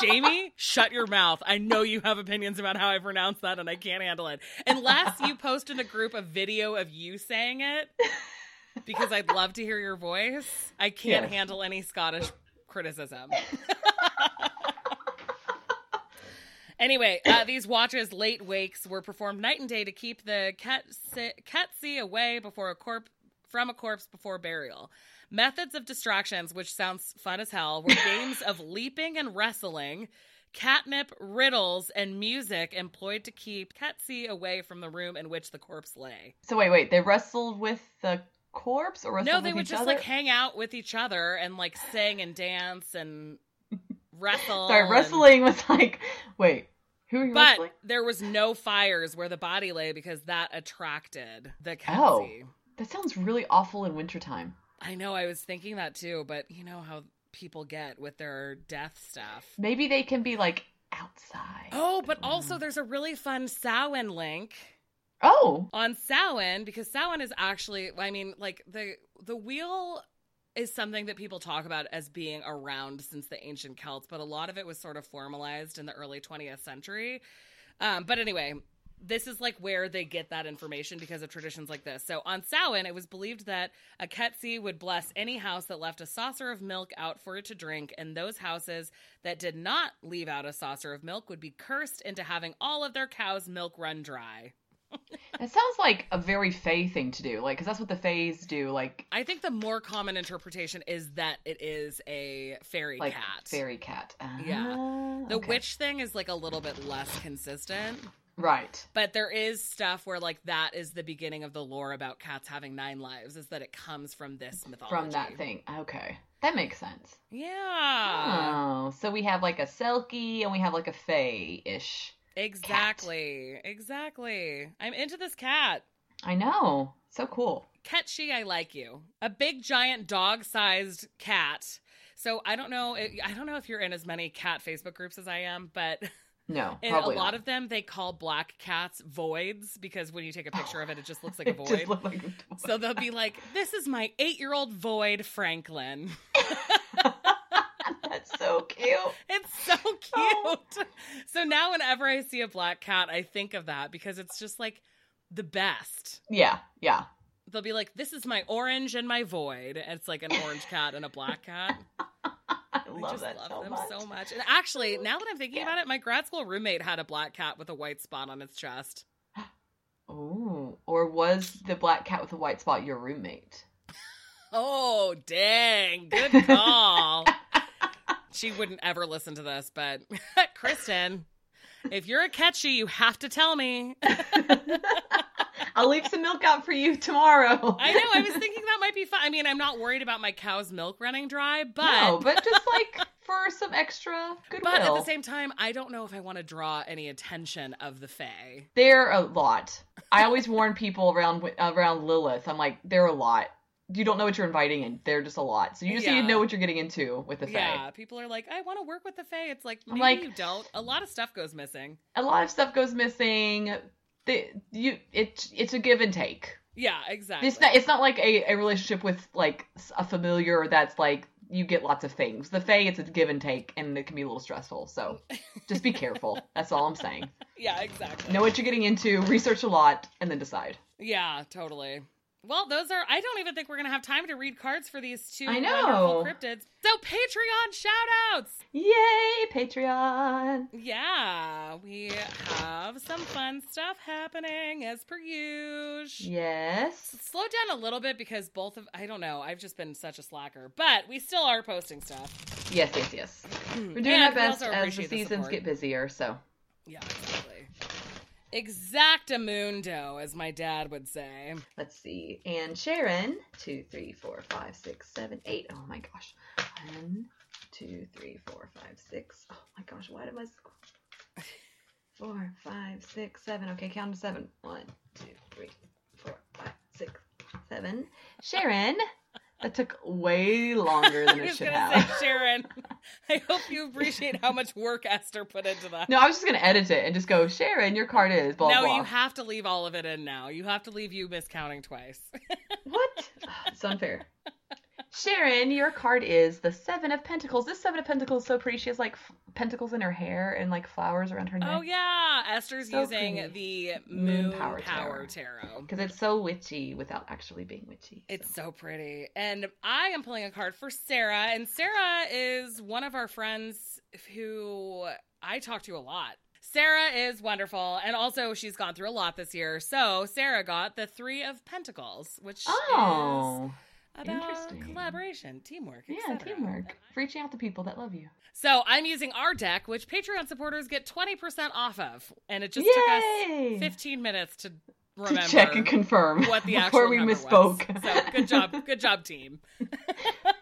Jamie, shut your mouth. I know you have opinions about how I pronounce that and I can't handle it. Unless you post in the group a video of you saying it, because I'd love to hear your voice. I can't Yes. handle any Scottish criticism. Anyway, uh, these watches, late wakes, were performed night and day to keep the Ketsi Ketsi away before a corpse from a corpse before burial. Methods of distractions, which sounds fun as hell, were games of leaping and wrestling, catnip, riddles, and music employed to keep Ketsi away from the room in which the corpse lay. so wait, wait, they wrestled with the corpse or wrestled No, they would just other? like hang out with each other and like sing and dance and wrestle. Sorry, and- wrestling was like, wait, who are you But wrestling? there was no fires where the body lay because that attracted the Oh. That sounds really awful in wintertime. I know, I was thinking that too, but you know how people get with their death stuff. Maybe they can be like outside. Oh, but mm. also there's a really fun Samhain link Oh, on Samhain because Samhain is actually, I mean, like the the wheel is something that people talk about as being around since the ancient Celts, but a lot of it was sort of formalized in the early 20th century. Um, but anyway, this is like where they get that information because of traditions like this. So on Samhain, it was believed that a Ketsi would bless any house that left a saucer of milk out for it to drink, and those houses that did not leave out a saucer of milk would be cursed into having all of their cows' milk run dry. That sounds like a very Fey thing to do. Like, because that's what the Fays do. Like, I think the more common interpretation is that it is a fairy like cat. fairy cat. Yeah. Ah, The okay. witch thing is like a little bit less consistent, Right. but there is stuff where like that is the beginning of the lore about cats having nine lives is that it comes from this mythology. From that thing. Okay. That makes sense. Yeah. Oh, so we have like a Selkie and we have like a Fae ish. Exactly. Exactly. I'm into this cat. I know. So cool. Ketchy, I like you. A big giant dog sized cat. So I don't know I don't know if you're in as many cat Facebook groups as I am, but No, in a lot not. of them they call black cats voids because when you take a picture of it it just looks like a void. like a So they'll be like, "This is my 8-year-old void Franklin." So cute. It's so cute. Oh. So now whenever I see a black cat, I think of that because it's just like the best. Yeah, yeah. They'll be like, "This is my orange and my void." And it's like an orange cat and a black cat. I I love just that love so them much. so much. And actually, now that I'm thinking Yeah. about it, my grad school roommate had a black cat with a white spot on its chest. Ooh, or was the black cat with the white spot your roommate? Oh, dang. Good call. She wouldn't ever listen to this, but Kristen, if you're a catchy, you have to tell me. I'll leave some milk out for you tomorrow. I know. I was thinking that might be fun. I mean, I'm not worried about my cow's milk running dry, but no, but just like for some extra goodwill. but at the same time, I don't know if I want to draw any attention of the Fae. they're a lot. I always warn people around around Lilith. I'm like, they're a lot. You don't know what you're inviting in. They're just a lot. So you just need to know what you're getting into with the Fae. Yeah, people are like, I want to work with the Fae. It's like maybe like- you don't. A lot of stuff goes missing. A lot of stuff goes missing. They, you, it, it's a give and take. Yeah, exactly. It's not. It's not like a, a relationship with like a familiar that's like you get lots of things. The Fae, it's a give and take, and it can be a little stressful. So just be careful. That's all I'm saying. yeah, exactly. Know what you're getting into. Research a lot, and then decide. Yeah, totally. Well, those are. I don't even think we're gonna have time to read cards for these two I know. wonderful cryptids. So Patreon shout outs. Yay, Patreon! Yeah, we have some fun stuff happening as per usual. Yes. Slow down a little bit because both of I don't know. I've just been such a slacker, but we still are posting stuff. Yes, yes, yes. We're doing And our we best also as the appreciate the seasons support. get busier. So Yeah, exactly. Exactamundo, as my dad would say. let's see. And Sharon, two, three, four, five, six, seven, eight. Oh my gosh. One, two, three, four, five, six. Oh my gosh. Why did I? Four, five, six, seven. Okay, count to seven. One, two, three, four, five, six, seven. Sharon, that took way longer than it should have. say, Sharon, I hope you appreciate how much work Esther put into that. No, I was just gonna edit it and just go, Sharon, your card is blah no, blah. you have to leave all of it in now. You have to leave you miscounting twice. What? It's unfair. Sharon, your card is the Seven of Pentacles. This Seven of Pentacles is so pretty. She has like f- pentacles in her hair and like flowers around her neck. oh yeah, Esther's So using pretty. the Moon, Moon Power Power, Tarot. Because it's so witchy without actually being witchy. so. It's so pretty. And I am pulling a card for Sarah. And Sarah is one of our friends who I talk to a lot. Sarah is wonderful. And also, she's gone through a lot this year. So, Sarah got the Three of Pentacles, which Oh, is about collaboration, teamwork. yeah, teamwork. Reaching out to people that love you. So, I'm using our deck, which Patreon supporters get 20% off of. And it just Yay! took us 15 minutes to To check and confirm what the before actual we number misspoke. Was. So good job, good job, team.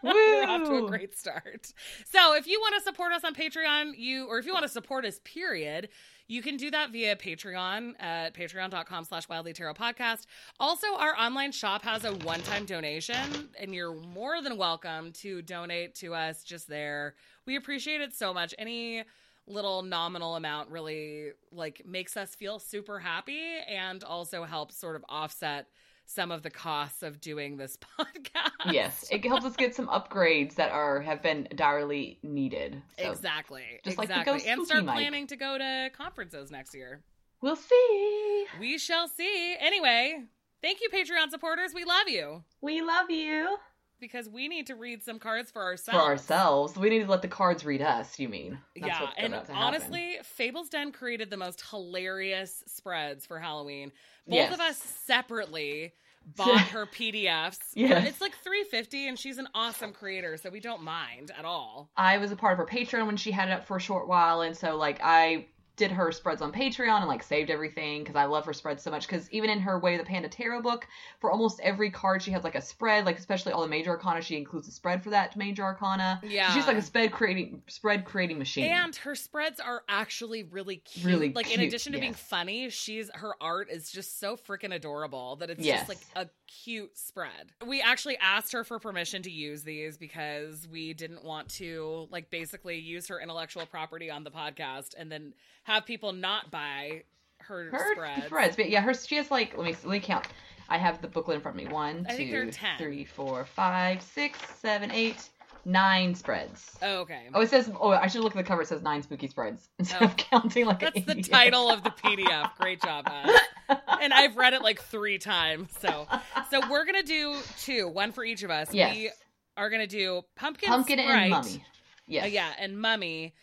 We're off to a great start. So if you want to support us on Patreon, you or if you want to support us, period, you can do that via Patreon at patreon.com slash wildly tarot podcast. Also, our online shop has a one-time donation, and you're more than welcome to donate to us just there. We appreciate it so much. Any little nominal amount really like makes us feel super happy and also helps sort of offset some of the costs of doing this podcast. yes, it helps us get some upgrades that are have been direly needed. So exactly. just like the exactly. And start mic. planning to go to conferences next year. we'll see. We shall see. Anyway, thank you, Patreon supporters. We love you We love you. Because we need to read some cards for ourselves. For ourselves. we need to let the cards read us. You mean? That's yeah, and honestly, Fables Den created the most hilarious spreads for Halloween. Both Yes. of us separately bought her PDFs. Yeah, It's like 350 and she's an awesome creator, so we don't mind at all. I was a part of her Patreon when she had it up for a short while, and so like I did her spreads on Patreon and like saved everything because I love her spreads so much. Because even in her Way of the Panda Tarot book, for almost every card she has like a spread, like especially all the major arcana, she includes a spread for that major arcana. Yeah. she's like a spread creating spread creating machine. And her spreads are actually really cute. Really like in addition to being funny, she's her art is just so freaking adorable that it's Yes. just like a cute spread. We actually asked her for permission to use these because we didn't want to like basically use her intellectual property on the podcast and then have people not buy her, her spreads. spreads, but yeah, her she has like let me let me count. I have the booklet in front of me. One, I think there are two, 10. three, four, five, six, seven, eight, nine spreads. Oh, okay. Oh, it says. Oh, I should look at the cover. It says nine spooky spreads instead Oh. of counting like. That's the title of the PDF. Great job. And I've read it like three times. So, so we're gonna do two, one for each of us. Yes. We are gonna do pumpkin, Pumpkin Sprite. and mummy. Yes. Uh, yeah, and mummy.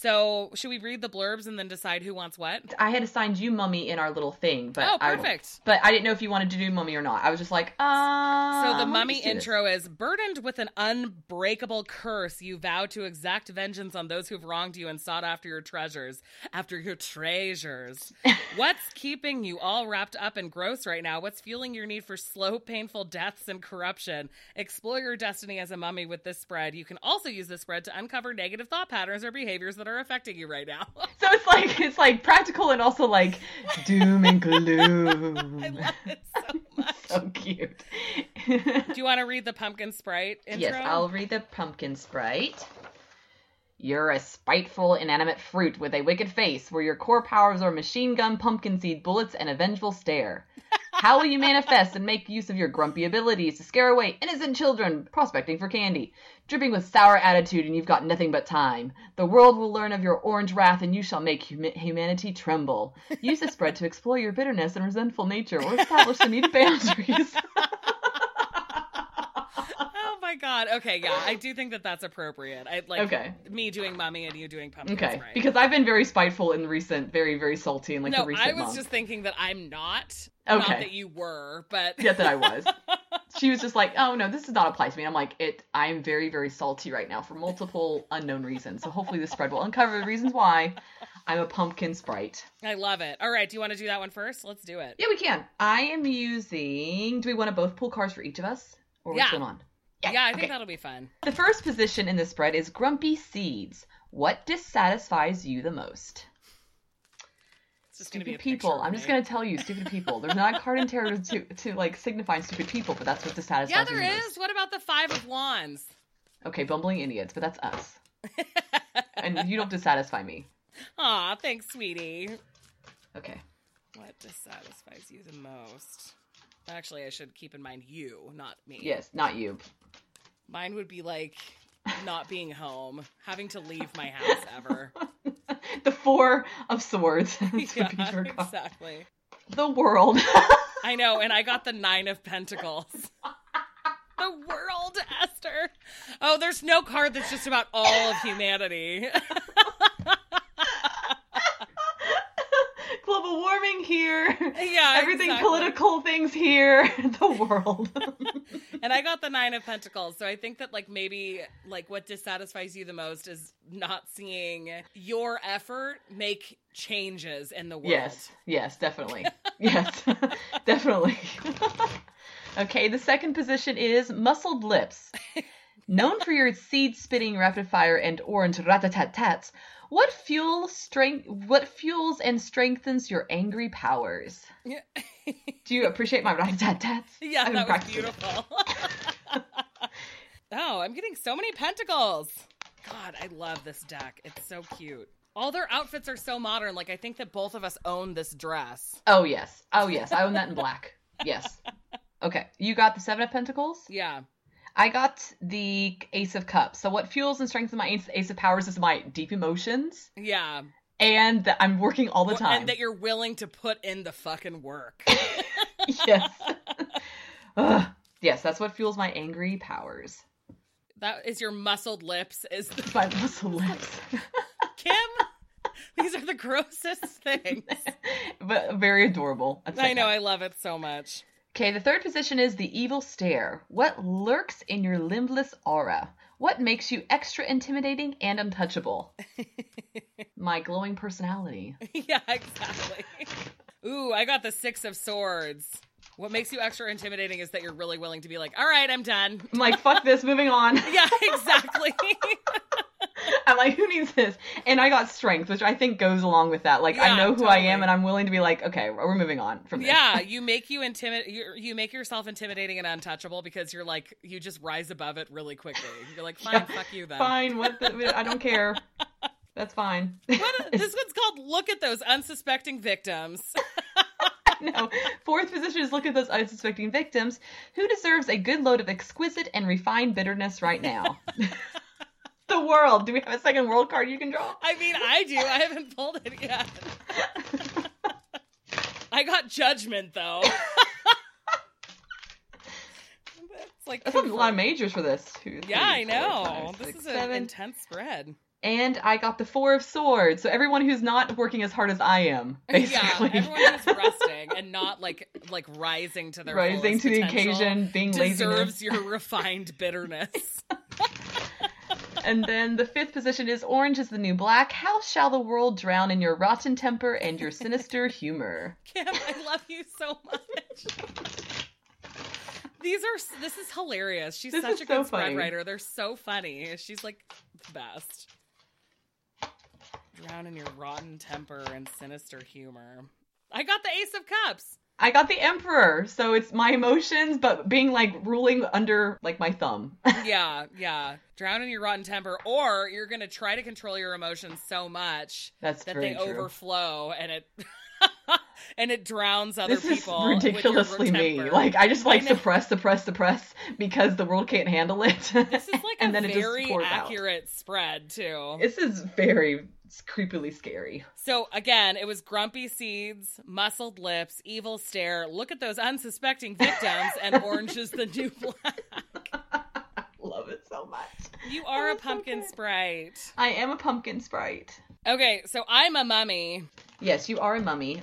So, should we read the blurbs and then decide who wants what? I had assigned you mummy in our little thing, but oh, I- perfect. but I didn't know if you wanted to do mummy or not. I was just like, uh. So the mummy do this. intro is burdened with an unbreakable curse. You vow to exact vengeance on those who've wronged you and sought after your treasures, after your treasures. What's keeping you all wrapped up and gross right now? What's fueling your need for slow, painful deaths and corruption? Explore your destiny as a mummy with this spread. You can also use this spread to uncover negative thought patterns or behaviors that are affecting you right now. So it's like it's like practical and also like doom and gloom. I love it so much. so cute. Do you want to read the pumpkin sprite intro? Yes, I'll read the pumpkin sprite. You're a spiteful, inanimate fruit with a wicked face, where your core powers are machine gun, pumpkin seed bullets, and a vengeful stare. How will you manifest and make use of your grumpy abilities to scare away innocent children prospecting for candy? Dripping with sour attitude, and you've got nothing but time. The world will learn of your orange wrath, and you shall make humi- humanity tremble. Use this spread to explore your bitterness and resentful nature, or establish the needed boundaries. God. Okay, yeah, I do think that that's appropriate. I like Okay. me doing mummy and you doing pumpkin Okay, sprite. because I've been very spiteful in recent, very, very salty in like no, the recent I was months. just thinking that I'm not. Not Okay. that you were, but Yeah, that I was. she was just like, "Oh no, this does not apply to me." I'm like, "It. I am very, very salty right now for multiple unknown reasons. So hopefully this spread will uncover the reasons why I'm a pumpkin sprite." I love it. All right, do you want to do that one first? Let's do it. Yeah, we can. I am using. Do we want to both pull cards for each of us, or what's Yeah. going on? Yeah, I think okay. that'll be fun. The first position in the spread is Grumpy Seeds. What dissatisfies you the most? It's just gonna be Stupid people. picture I'm just gonna tell you, stupid people. There's not a card in tarot to, to like signify stupid people, but that's what dissatisfies you. Yeah, there is. most. What about the five of wands? Okay, bumbling idiots, but that's us. and you don't dissatisfy me. Aw, thanks, sweetie. Okay. What dissatisfies you the most? Actually, I should keep in mind you, not me. Yes, not you. Mine would be like not being home, having to leave my house ever. the Four of Swords. yeah, exactly. The world. I know, and I got the nine of pentacles. the world, Esther. Oh, there's no card that's just about all of humanity. Here. yeah, Everything exactly. political things here. The world. And I got the nine of pentacles, so I think that like maybe like what dissatisfies you the most is not seeing your effort make changes in the world. yes. Yes, definitely. yes. definitely. okay, the second position is muscled lips. Known for your seed spitting rapid fire and orange rat-a-tat-tats, what fuels strength what fuels and strengthens your angry powers? Yeah. Do you appreciate my rat-a-tat-tats? Yeah, I'm that was beautiful. oh, I'm getting so many pentacles. God, I love this deck. It's so cute. All their outfits are so modern. Like I think that both of us own this dress. Oh yes. Oh yes. I own that in black. Yes. Okay. You got the seven of pentacles? Yeah. I got the Ace of Cups. So what fuels and strengthens my Ace, Ace of Powers is my deep emotions, Yeah. and that I'm working all the Well, time. And that you're willing to put in the fucking work. yes. Ugh. Yes, that's what fuels my angry powers. that is your muscled lips. Is the My muscle lips. Kim? These are the grossest things. but very adorable. I know. I love it so much. Okay, the third position is the evil stare. What lurks in your limbless aura? What makes you extra intimidating and untouchable? my glowing personality. yeah, exactly. Ooh, I got the Six of Swords. What makes you extra intimidating is that you're really willing to be like, all right, I'm done. I'm like, fuck this, moving on. Yeah, exactly. I'm like, who needs this? And I got strength, which I think goes along with that. Like, Yeah, I know who I am, and I'm willing to be like, okay, we're moving on from this. yeah, you make you intimid you you make yourself intimidating and untouchable because you're like you just rise above it really quickly. You're like, fine, Yeah, fuck you then. Fine, what? The, I don't care. That's fine. What, this one's called "Look at Those Unsuspecting Victims." no. Fourth position is look at those unsuspecting victims. Who deserves a good load of exquisite and refined bitterness right now? The world. Do we have a second world card you can draw? I mean, I do. I haven't pulled it yet. I got Judgment though. It's like That's a lot of majors for this. Two, Yeah, I four, know. five, this six, is an intense spread. And I got the four of swords. So everyone who's not working as hard as I am, basically. Yeah, everyone who's resting and not like like rising to their rising to the occasion, being lazy. deserves your refined bitterness. And then the fifth position is orange is the new black. How shall the world drown in your rotten temper and your sinister humor? Kim, I love you so much. These are this is hilarious. She's This such a good so spread funny. writer. They're so funny. She's like the best. Drown in your rotten temper and sinister humor. I got the Ace of Cups. I got the emperor, so it's my emotions, but being like ruling under like my thumb. Yeah, yeah. Drown in your rotten temper, or you're gonna try to control your emotions so much That's that they true. overflow and it and it drowns other this people. with your ridiculously me. Like I just like suppress, suppress, suppress because the world can't handle it. This is like and a then it just very out. accurate spread too. This is very creepily scary. So again, it was grumpy seeds, muscled lips, evil stare. Look at those unsuspecting victims, and orange is the new black. I love it so much. You are a That's so pumpkin sprite. I am a pumpkin sprite. Okay, so I'm a mummy. Yes, you are a mummy.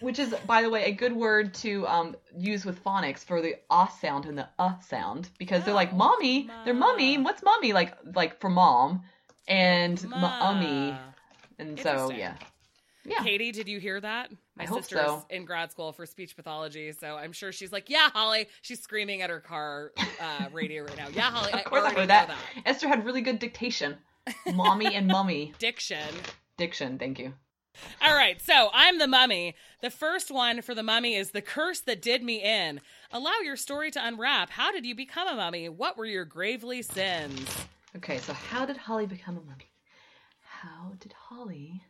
Which is, by the way, a good word to um, use with phonics for the ah sound and the uh sound because they're like Oh, mommy. They're mummy. What's mummy like? Like for mom and mummy. And so yeah, yeah. Katie, did you hear that? My I sister's so. in grad school for speech pathology, so I'm sure she's like, "Yeah, Holly." She's screaming at her car uh, radio right now. Yeah, Holly. Of course I heard know that. Esther had really good dictation. Mommy and mummy Diction. diction. Thank you. All right, so I'm the mummy. The first one for the mummy is the curse that did me in. Allow your story to unwrap. How did you become a mummy? What were your gravely sins? Okay, so how did Holly become a mummy? How did Holly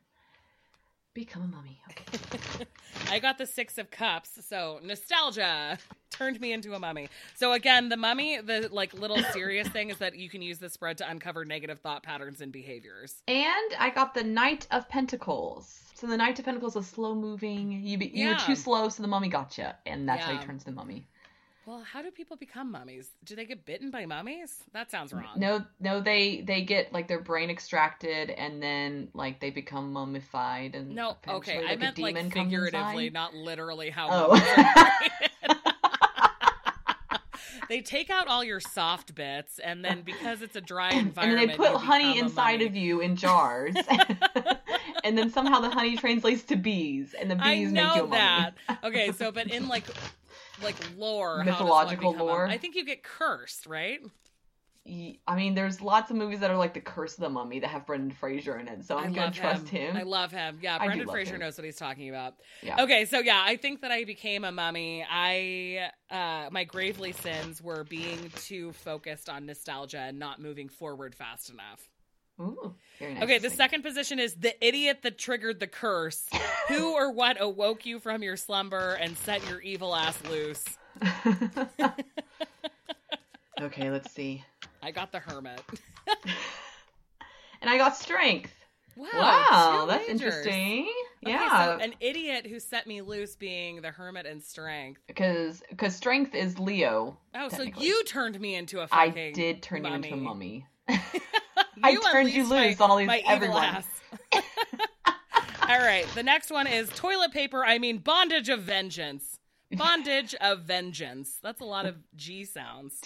become a mummy? Okay. I got the six of cups, so nostalgia turned me into a mummy. So again, the mummy, the like little serious thing is that you can use the spread to uncover negative thought patterns and behaviors. And I got the Knight of Pentacles. So the Knight of Pentacles is slow moving. You be, you were too slow, so the mummy got you, and that's how Yeah. he turns the mummy. Well, how do people become mummies? Do they get bitten by mummies? That sounds wrong. No, no, they they get like their brain extracted, and then like they become mummified, and No, okay, like, I meant like figuratively, not literally how Oh. mummies are created. they take out all your soft bits, and then because it's a dry environment, then they put honey inside of you in jars, and then somehow the honey translates to bees, and the I bees make you a know mummy. that. Okay, so but in like like lore, how does one Mythological lore? I think you get cursed, right? I mean, there's lots of movies that are like The Curse of the Mummy that have Brendan Fraser in it, so I'm I gonna love trust him. I love him. Yeah, I Brendan Fraser him. knows what he's talking about. Yeah. Okay, so yeah, I think that I became a mummy. I uh my gravely sins were being too focused on nostalgia and not moving forward fast enough. Ooh, nice. Okay, the second position is the idiot that triggered the curse. Who or what awoke you from your slumber and set your evil ass loose? okay, let's see. I got the hermit. And I got strength. Wow, Wow, that's majors. interesting. Okay, Yeah, so an idiot who set me loose being the hermit and strength. because because strength is Leo. Oh, so you turned me into a I did turn you into a mummy. I turned you unleashed my- loose on all these everyone. ass. all right, the next one is toilet paper. I mean, bondage of vengeance. Bondage of vengeance. That's a lot of G sounds.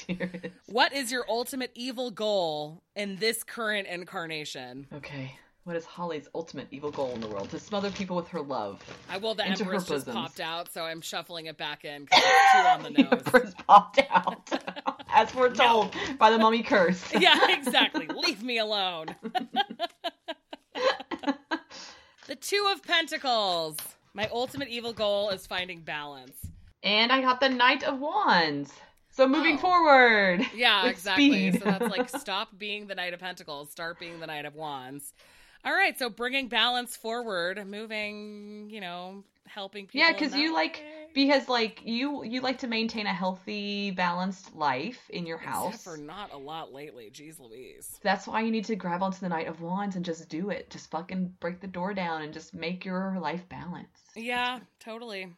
What is your ultimate evil goal in this current incarnation? okay. What is Holly's ultimate evil goal in the world? To smother people with her love. I well, the Into Empress just popped out, so I'm shuffling it back in because it's two on the The nose. Empress popped out. As we're told by the mummy curse. yeah, exactly. Leave me alone. the Two of Pentacles. My ultimate evil goal is finding balance. And I got the Knight of Wands. So moving Oh. forward. Yeah, exactly. speed. So that's like stop being the Knight of Pentacles, start being the Knight of Wands. All right, so bringing balance forward, moving, you know, helping people. Yeah, because you like way. because like you you like to maintain a healthy, balanced life in your house. Except for not a lot lately. Jeez Louise. That's why you need to grab onto the Knight of Wands and just do it. Just fucking break the door down and just make your life balance. Yeah, totally.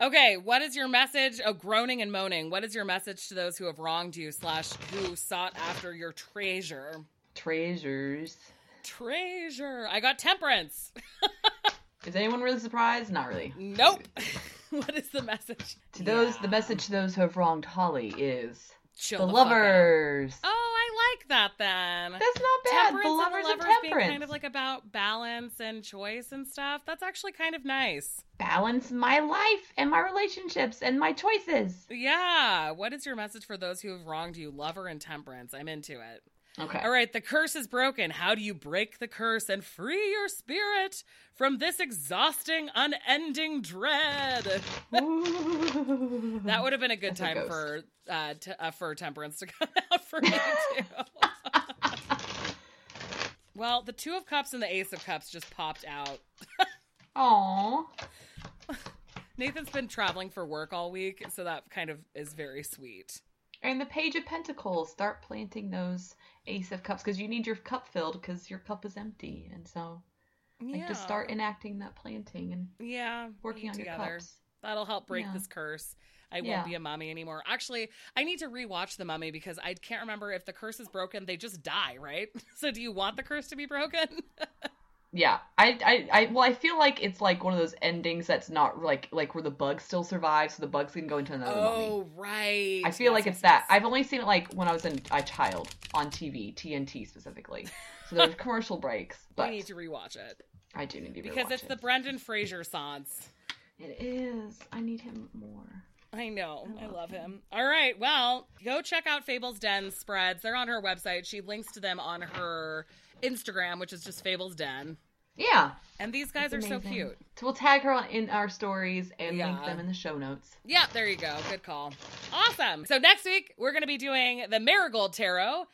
Okay, what is your message? Oh, groaning and moaning. What is your message to those who have wronged you slash who sought after your treasure? Treasures. Treasure. I got temperance. Is anyone really surprised? Not really. Nope. what is the message? To those, Yeah. the message to those who have wronged Holly is Chill the the lovers. Oh, I like that then. That's not bad. Temperance the and lovers, the lovers being kind of like about balance and choice and stuff. That's actually kind of nice. balance my life and my relationships and my choices. Yeah. What is your message for those who have wronged you? Lover and temperance. I'm into it. Okay. All right, the curse is broken. How do you break the curse and free your spirit from this exhausting, unending dread? That would have been a good That's a time ghost. for uh, t- uh, for temperance to come out for me too. well, the two of cups and the ace of cups just popped out. Aww. Nathan's been traveling for work all week, so that kind of is very sweet. And the Page of Pentacles. Start planting those Ace of Cups because you need your cup filled because your cup is empty. And so, like, Yeah. just start enacting that planting and yeah, working on your cups. That'll help break Yeah. this curse. I Yeah. won't be a mummy anymore. Actually, I need to rewatch the mummy because I can't remember if the curse is broken, they just die, right? So do you want the curse to be broken? Yeah, I, I, I, well, I feel like it's like one of those endings that's not like, like where the bug still survives, so the bugs can go into another oh, mummy. oh, right. I feel Yes, like yes, it's that. I've only seen it like when I was in a child on TV, TNT specifically. So there's commercial breaks, but we need to rewatch it I do need to because it's it. the Brendan Fraser songs. It is. I need him more. I know. I love love him. All right. Well, go check out Fables Den spreads. They're on her website. She links to them on her Instagram, which is just Fables Den. Yeah, And these guys it's are so cute. So we'll tag her on, in our stories and link them in the show notes. Yeah, there you go. Good call. Awesome. So next week we're going to be doing the Marigold Tarot,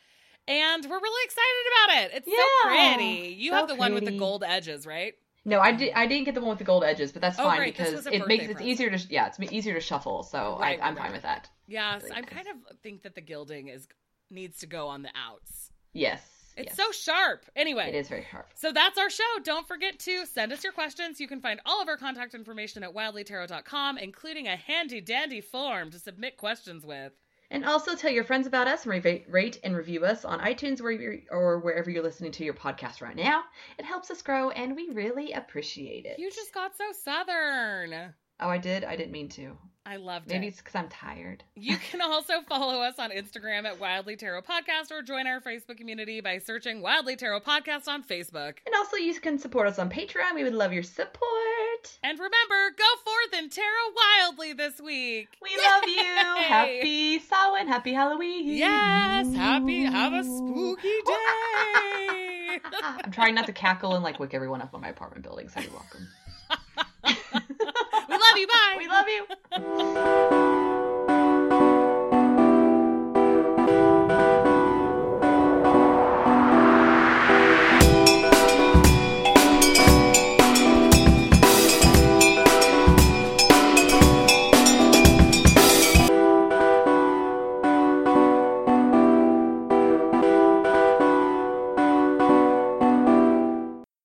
and we're really excited about it. It's so pretty. You so have the one with the gold edges, right? No, I did. I didn't get the one with the gold edges, but that's Oh, fine. Because it makes it's easier to yeah, it's easier to shuffle. So Right, I, I'm right, fine with that. Yes, I kind of think that the gilding is needs to go on the outs. Yes, It's yes. so sharp. Anyway, it is very sharp. So that's our show. Don't forget to send us your questions. You can find all of our contact information at wildlytarot.com, including a handy dandy form to submit questions with. And also tell your friends about us and rate, rate and review us on iTunes where you're, or wherever you're listening to your podcast right now. It helps us grow and we really appreciate it. You just got so southern. Oh, I did? I didn't mean to. I loved Maybe it. Maybe it's because I'm tired. You can also follow us on Instagram at Wildly Tarot Podcast or join our Facebook community by searching Wildly Tarot Podcast on Facebook. And also, you can support us on Patreon. We would love your support. And remember, go forth and tarot wildly this week. We love you. Yay! Happy Samhain. Happy Halloween. Yes, happy, have a spooky day. I'm trying not to cackle and like wake everyone up on my apartment building, so you're welcome. we love you. Bye. we love you.